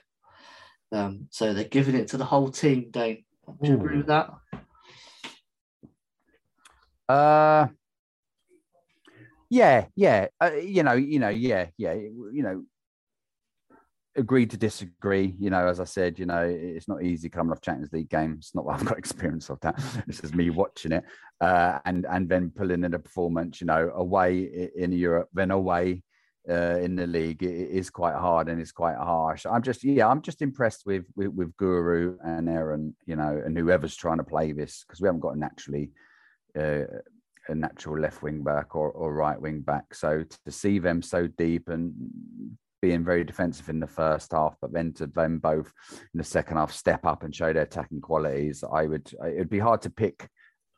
Um, so they're giving it to the whole team. Dane, do you agree with that? Uh, yeah, yeah. Uh, you know, you know, yeah, yeah. You know, agreed to disagree. You know, as I said, you know, it's not easy coming off Champions League games. Not what I've got *laughs* experience of that. this is me watching it, uh, and and then pulling in a performance. You know, away in Europe, then away. Uh, in the league, it is quite hard and it's quite harsh. I'm just, yeah, I'm just impressed with with, with Guro and Erin, you know, and whoever's trying to play this because we haven't got naturally uh, a natural left wing back or, or right wing back. So to see them so deep and being very defensive in the first half, but then to them both in the second half step up and show their attacking qualities, I would it'd be hard to pick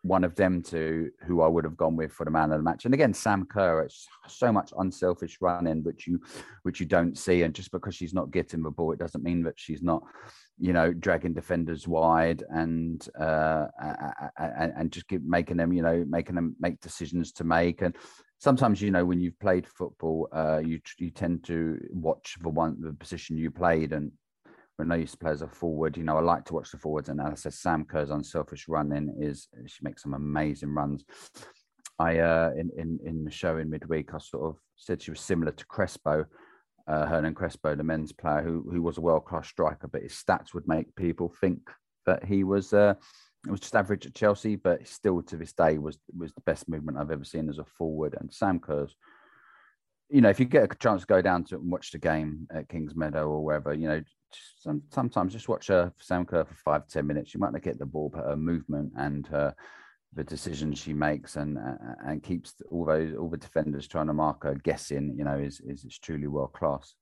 one of them to who I would have gone with for the man of the match. And again, Sam Kerr, it's so much unselfish running, which you which you don't see. And just because she's not getting the ball, it doesn't mean that she's not you know, dragging defenders wide and uh, and, just keep making them, you know, making them make decisions to make. And sometimes, you know, when you've played football, uh, you you tend to watch the one the position you played. And when I used to play as a forward, you know, I like to watch the forwards. And as I said, Sam Kerr's unselfish running is she makes some amazing runs. I uh, in in in the show in midweek, I sort of said she was similar to Crespo uh, Hernan Crespo, the men's player, who who was a world class striker, but his stats would make people think that he was uh, was just average at Chelsea, but still to this day was was the best movement I've ever seen as a forward. And Sam Kerr's, you know, if you get a chance to go down to and watch the game at Kings Meadow or wherever, you know, some, sometimes just watch her Sam Kerr for five ten minutes. You might not get the ball, but her movement and her the decisions she makes and and keeps all those all the defenders trying to mark her guessing, you know, is is, is truly world class.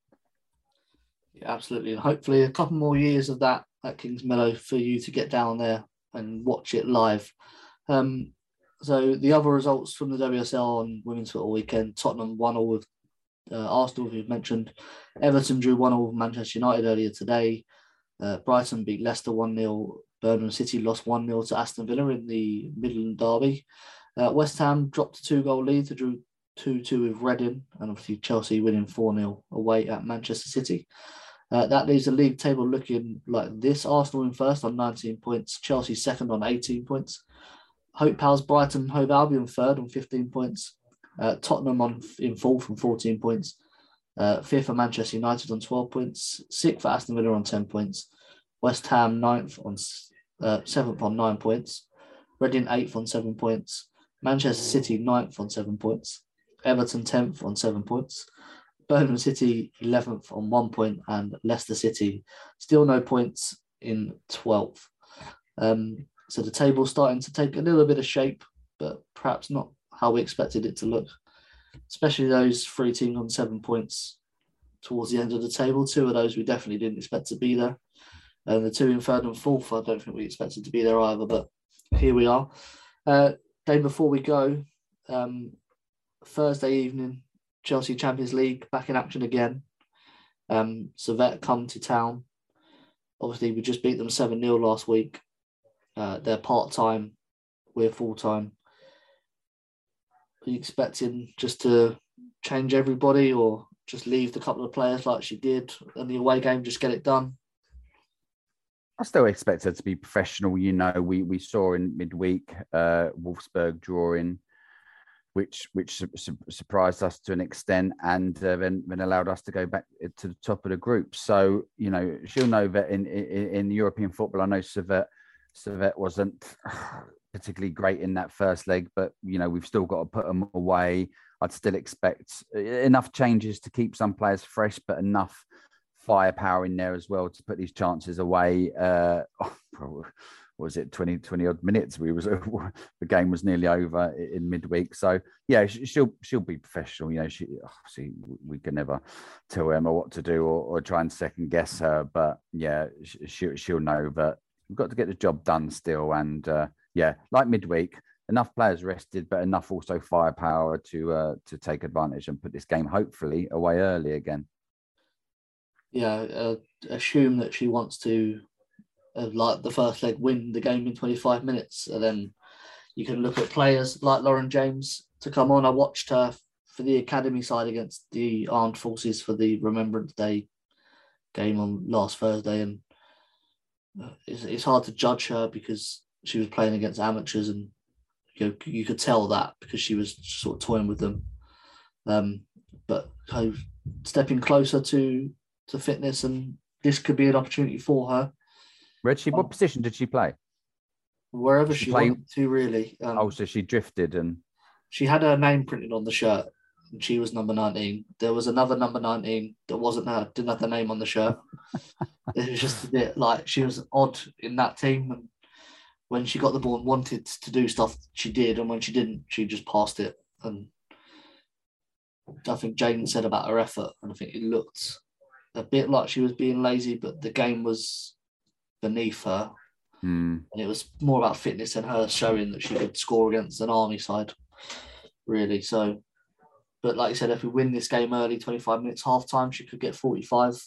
Yeah, absolutely. And hopefully, a couple more years of that at Kings Meadow for you to get down there and watch it live. Um, so the other results from the WSL on Women's Football Weekend: Tottenham won all with uh, Arsenal, who you mentioned. Everton drew one all with Manchester United earlier today. Uh, Brighton beat Leicester one 0 Birmingham City lost 1 0 to Aston Villa in the Midland Derby. Uh, West Ham dropped a two goal lead to drew 2 2 with Reading, and obviously Chelsea winning 4 0 away at Manchester City. Uh, that leaves the league table looking like this Arsenal in first on 19 points, Chelsea second on 18 points. Hope Pals Brighton Hove Albion third on 15 points. Uh, Tottenham on in fourth on 14 points. Uh, fifth for Manchester United on 12 points. Sixth for Aston Villa on 10 points. West Ham ninth on uh, seventh on nine points. Reading eighth on seven points. Manchester City ninth on seven points. Everton tenth on seven points. Birmingham City eleventh on one point, and Leicester City still no points in twelfth. Um, so the table's starting to take a little bit of shape, but perhaps not how we expected it to look. Especially those three teams on seven points towards the end of the table. Two of those we definitely didn't expect to be there. And the two in third and fourth, I don't think we expected to be there either, but here we are. Uh, day before we go, um, Thursday evening, Chelsea Champions League back in action again. Um, Servette come to town. Obviously, we just beat them 7 0 last week. Uh, they're part time, we're full time. Are you expecting just to change everybody or just leave the couple of players like she did in the away game, just get it done? I still expect her to be professional. You know, we we saw in midweek uh, Wolfsburg drawing, which which su- su- surprised us to an extent, and uh, then then allowed us to go back to the top of the group. So you know, she'll know that in in, in European football, I know Servette Servette wasn't *sighs* particularly great in that first leg, but you know we've still got to put them away. I'd still expect uh, enough changes to keep some players fresh, but enough firepower in there as well to put these chances away. Uh, oh, was it 20, 20 odd minutes? We was *laughs* the game was nearly over in midweek. So yeah, she'll she'll be professional. You know, she obviously we can never tell Emma what to do or, or try and second guess her, but yeah, she, she'll know that we've got to get the job done still. And uh, yeah, like midweek, enough players rested, but enough also firepower to uh, to take advantage and put this game hopefully away early again yeah, uh, assume that she wants to, uh, like the first leg, win the game in 25 minutes. And then you can look at players like Lauren James to come on. I watched her for the academy side against the armed forces for the Remembrance Day game on last Thursday. And uh, it's, it's hard to judge her because she was playing against amateurs and you, know, you could tell that because she was sort of toying with them. Um, but of stepping closer to to fitness, and this could be an opportunity for her. Where she? What um, position did she play? Wherever she, she wanted to, really. Um, oh, so she drifted and she had her name printed on the shirt, and she was number nineteen. There was another number nineteen that wasn't her, didn't have the name on the shirt. *laughs* it was just a bit like she was odd in that team, and when she got the ball and wanted to do stuff, she did, and when she didn't, she just passed it. And I think Jane said about her effort, and I think it looked a bit like she was being lazy, but the game was beneath her. Mm. And it was more about fitness and her showing that she could score against an army side, really. So, but like I said, if we win this game early, 25 minutes half time, she could get 45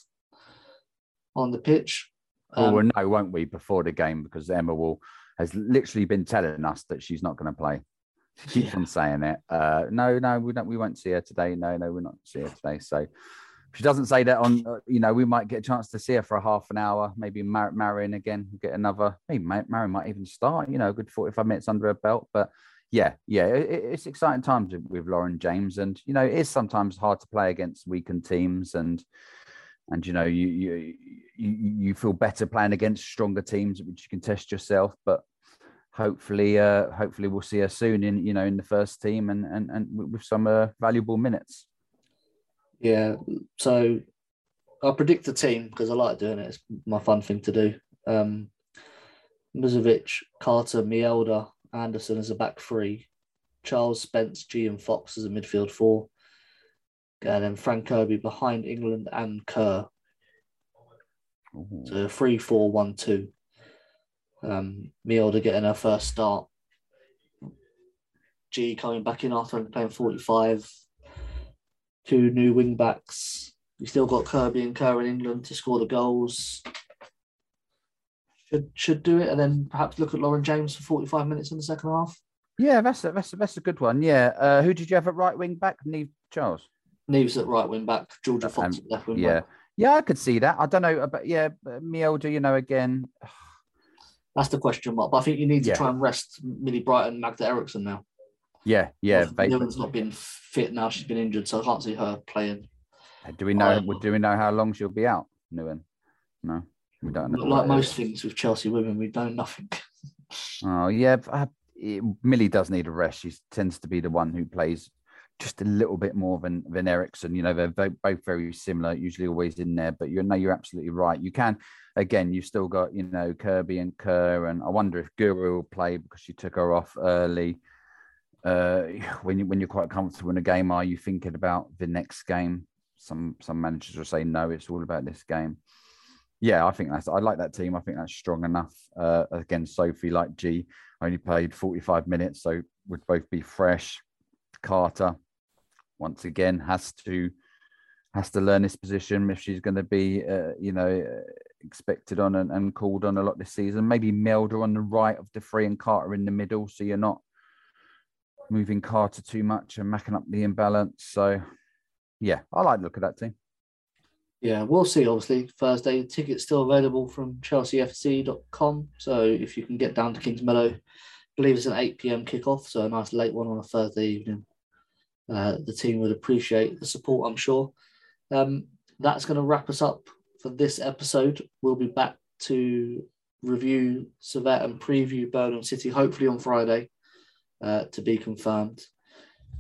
on the pitch. Um, well, we'll know, won't we, before the game, because Emma will has literally been telling us that she's not going to play. She keeps yeah. on saying it. Uh, no, no, we don't. We won't see her today. No, no, we're not see her today. So she doesn't say that on, uh, you know, we might get a chance to see her for a half an hour, maybe Mar- Maren again, get another, maybe Maren might even start, you know, a good 45 minutes under her belt. But yeah, yeah, it, it's exciting times with Lauren James. And, you know, it is sometimes hard to play against weakened teams and, and you know you you you, you feel better playing against stronger teams which you can test yourself but hopefully uh hopefully we'll see her soon in you know in the first team and and, and with some uh, valuable minutes yeah, so I'll predict the team because I like doing it. It's my fun thing to do. Um, Musovic, Carter, Mjelde, Anderson as a back three, Charles Spence, Ji and Fox as a midfield four, and then Fran Kirby behind England and Kerr. Ooh. So three, four, one, two. Um, Mjelde getting her first start. Ji coming back in after playing 45 two new wing backs. You still got Kirby and Kerr in England to score the goals. Should should do it, and then perhaps look at Lauren James for forty five minutes in the second half. Yeah, that's a, that's a, that's a good one. Yeah, uh, who did you have at right wing back? Niamh Charles. Niamh's at right wing back. Jorja Fox um, at left wing yeah. back. Yeah, I could see that. I don't know, but yeah, Mjelde, you know, again, That's the question mark. But I think you need to Yeah. try and rest Millie Brighton and Magda Eriksson now. Yeah, yeah. Nouwen's not been fit now. She's been injured, so I can't see her playing. do we know? Oh. Do we know how long she'll be out? Nouwen? No, we don't know. Like most things with Chelsea women, we know nothing. *laughs* Oh yeah, but, uh, it, Millie does need a rest. She tends to be the one who plays just a little bit more than than Eriksson. You know, they're both, both very similar, usually always in there. But you know, you're absolutely right. You can again. You've still got you know Kirby and Kerr, and I wonder if Guro will play because she took her off early. Uh, *laughs* when you when you're quite comfortable in a game, are you thinking about the next game? Some some managers will say no. It's all about this game. Yeah, I think that's. I like that team. I think that's strong enough. Uh, again, Sophie, like Ji, only played 45 minutes, so would both be fresh. Carter, once again, has to has to learn this position if she's going to be, uh, you know, expected on and, and called on a lot this season. Maybe Mjelde on the right of the three and Carter in the middle, so you're not moving Carter too much and macking up the imbalance. So, yeah, I like the look at that team. Yeah, we'll see. Obviously, Thursday tickets still available from chelseafc.com. So if you can get down to Kings Meadow, I believe it's an 8 p.m. kickoff, so a nice late one on a Thursday evening. Uh, the team would appreciate the support, I'm sure. Um, that's going to wrap us up for this episode. We'll be back to review Servette and preview Birmingham City, hopefully on Friday, uh, to be confirmed.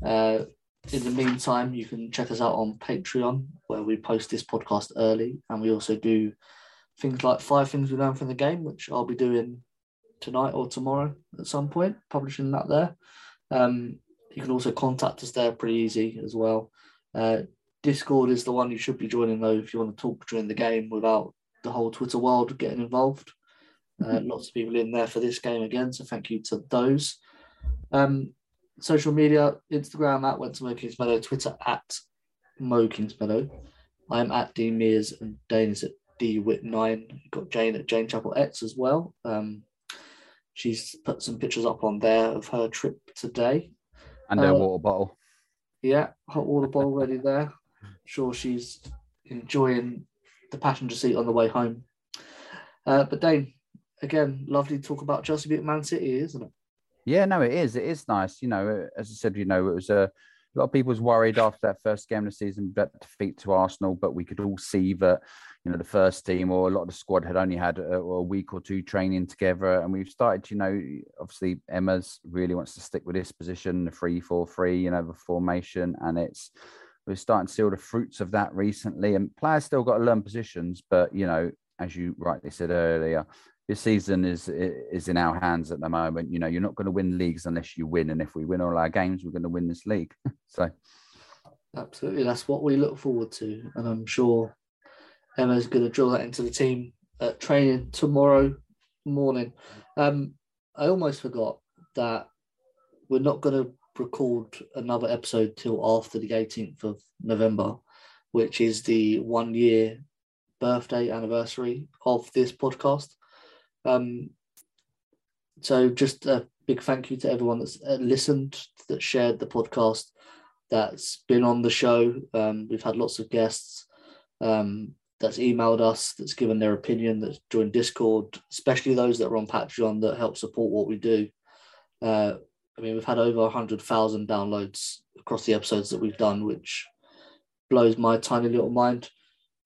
Uh, in the meantime, you can check us out on Patreon, where we post this podcast early, and we also do things like five things we learned from the game, which I'll be doing tonight or tomorrow at some point, publishing that there. Um, you can also contact us there pretty easy as well. Uh, Discord is the one you should be joining though if you want to talk during the game without the whole Twitter world getting involved. Uh, lots of people in there for this game again, so thank you to those. Um, social media, Instagram at Wembley to Kingsmeadow, Twitter at Mo Kings Meadow. I'm at D Mears and Dane is at D Wit9. Got Jane at Jane Chapel X as well. Um, she's put some pictures up on there of her trip today. And her Uh, water bottle. Yeah, hot water bottle ready there. Sure, she's enjoying the passenger seat on the way home. Uh, but Dane, again, lovely to talk about Chelsea beat Man City, isn't it? Yeah, no, it is. It is nice. You know, as I said, you know, it was a, a lot of people was worried after that first game of the season, that defeat to Arsenal, but we could all see that, you know, the first team or a lot of the squad had only had a, a week or two training together. And we've started, you know, obviously Emma's really wants to stick with this position, the three four three, you know, the formation. And it's, we're starting to see all the fruits of that recently. And players still got to learn positions, but, you know, as you rightly said earlier, this season is is in our hands at the moment. You know, you're not going to win leagues unless you win, and if we win all our games, we're going to win this league. *laughs* so, Absolutely, that's what we look forward to, and I'm sure Emma's going to drill that into the team at training tomorrow morning. Um, I almost forgot that we're not going to record another episode till after the 18th of November, which is the one year birthday anniversary of this podcast. Um, so just a big thank you to everyone that's uh, listened, that shared the podcast, that's been on the show. Um, we've had lots of guests um, that's emailed us, that's given their opinion, that's joined Discord, especially those that are on Patreon that help support what we do. Uh, I mean, we've had over 100,000 downloads across the episodes that we've done, which blows my tiny little mind.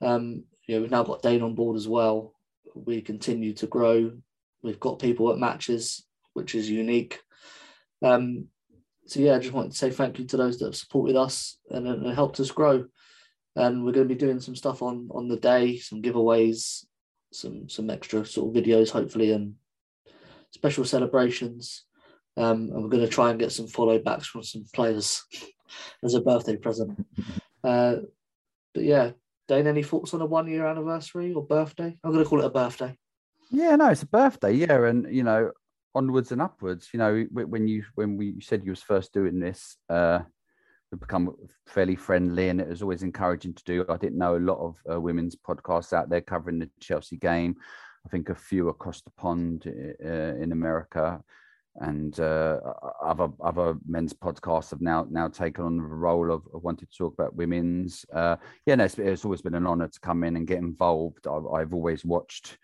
Um, you know, we've now got Dane on board as well. We continue to grow. We've got people at matches, which is unique. Um, so yeah, I just wanted to say thank you to those that have supported us and, and helped us grow. And we're going to be doing some stuff on on the day, some giveaways, some some extra sort of videos, hopefully, and special celebrations. Um, and we're going to try and get some follow backs from some players *laughs* as a birthday present. *laughs* Uh, but yeah, Dane, any thoughts on a one year anniversary or birthday? I'm going to call it a birthday. yeah, no, it's a birthday, yeah, and you know, onwards and upwards. You know, when you when we said you was first doing this, uh, we've become fairly friendly, and it was always encouraging to do. I didn't know a lot of uh, women's podcasts out there covering the Chelsea game. I think a few across the pond uh, in America, and uh, other other men's podcasts have now now taken on the role of, of wanting to talk about women's. Uh, yeah, no, it's, it's always been an honour to come in and get involved. I've, I've always watched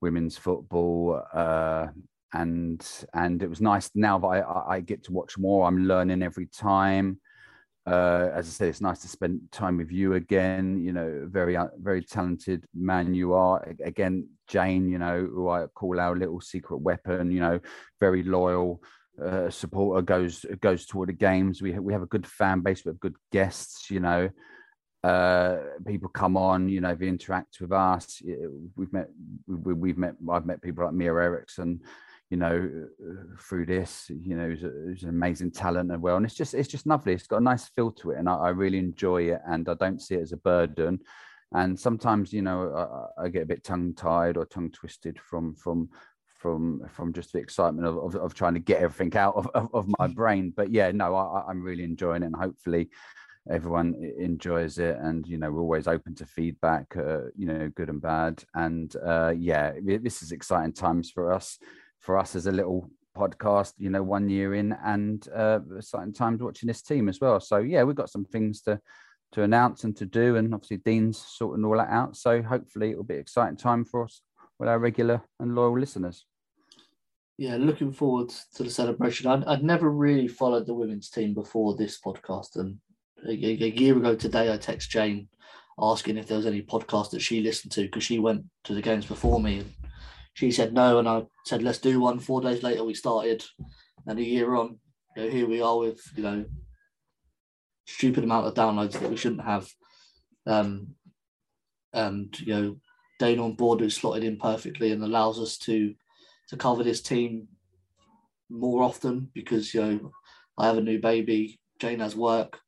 women's football. Uh, and and it was nice now that I, I get to watch more. I'm learning every time. Uh, as I said, it's nice to spend time with you again. You know, very uh, very talented man you are. Again, Jane, you know, who I call our little secret weapon. You know, very loyal uh, supporter goes goes to all the games. We we have a good fan base. We have good guests. You know, uh, people come on. You know, they interact with us. We've met we, have met I've met people like Mia Eriksson you know, through this, you know, who's, a, who's, an amazing talent and well, and it's just it's just lovely. It's got a nice feel to it, and I, I really enjoy it, and I don't see it as a burden. And sometimes, you know, I, I get a bit tongue tied or tongue twisted from from from from just the excitement of, of, of trying to get everything out of, of, of my *laughs* brain. But yeah, no, I, I'm really enjoying it, and hopefully everyone enjoys it and you know we're always open to feedback uh, you know good and bad and uh, yeah this is exciting times for us for us as a little podcast, you know, one year in and uh, certain times watching this team as well. So yeah, we've got some things to to announce and to do, and obviously Dean's sorting all that out. So hopefully it will be exciting time for us with our regular and loyal listeners. Yeah, looking forward to the celebration. I'd, I'd never really followed the women's team before this podcast, and a, a year ago today, I text Jane asking if there was any podcast that she listened to because she went to the games before me. And she said no, and I said let's do one. Four days later, we started, and a year on, you know, here we are with you know stupid amount of downloads that we shouldn't have, um, and you know Dane on board who's slotted in perfectly and allows us to to cover this team more often because you know I have a new baby, Jane has work,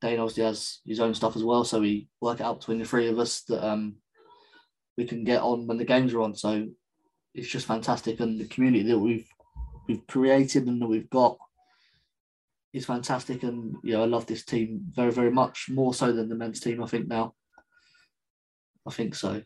Dane obviously has his own stuff as well, so we work it out between the three of us that um we can get on when the games are on. So it's just fantastic, and the community that we've we've created and that we've got is fantastic. And you know, I love this team very, very much more so than the men's team. I think now. I think so.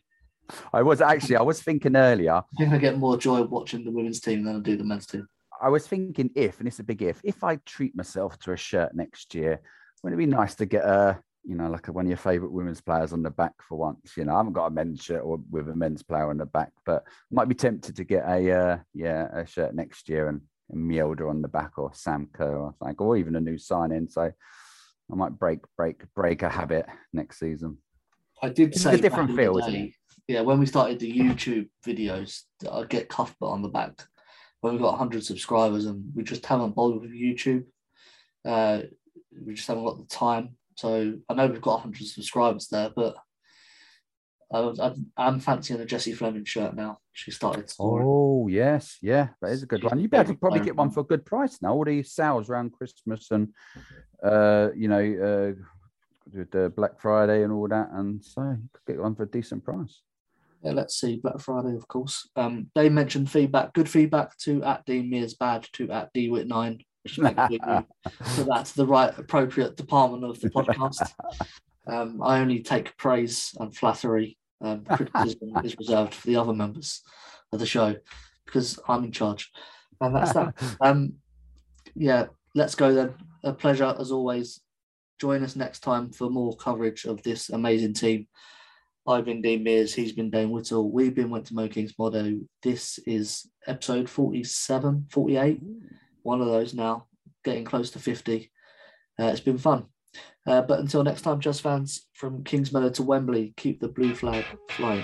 I was actually I was thinking earlier. I think I get more joy watching the women's team than I do the men's team. I was thinking if, and it's a big if, if I treat myself to a shirt next year, wouldn't it be nice to get a you know, like one of your favorite women's players on the back for once. You know, I haven't got a men's shirt or with a men's player on the back, but might be tempted to get a uh, yeah a shirt next year and, and Mjelde on the back or Sam Kerr or something, or even a new sign in. So I might break break break a habit next season. I did it's say a different feel, isn't it? Yeah, when we started the YouTube videos, I'd get Cuthbert on the back when we've got 100 subscribers, and we just haven't bothered with YouTube. Uh, we just haven't got the time so I know we've got 100 subscribers there, but I, am fancying a Jessie Fleming shirt now. She started. Oh yes, yeah, that is a good one. You better probably get one for a good price now. All these sales around Christmas and uh, you know, uh, with the Black Friday and all that, and so you could get one for a decent price. Yeah, let's see. Black Friday, of course. Um, they mentioned feedback, good feedback to at Dean Mears Bad to at DWit9 so that's the right appropriate department of the podcast. Um, I only take praise and flattery. Um, *laughs* criticism is reserved for the other members of the show because I'm in charge, and that's that. *laughs* Um, yeah, let's go then. A pleasure as always. Join us next time for more coverage of this amazing team. I've been Dean Mears, he's been Dane Whittle, we've been Wembley to Kingsmeadow. This is episode 47, 48 one of those now, getting close to 50. Uh, it's been fun. Uh, but until next time, just fans, from Kingsmeadow to Wembley, keep the blue flag flying.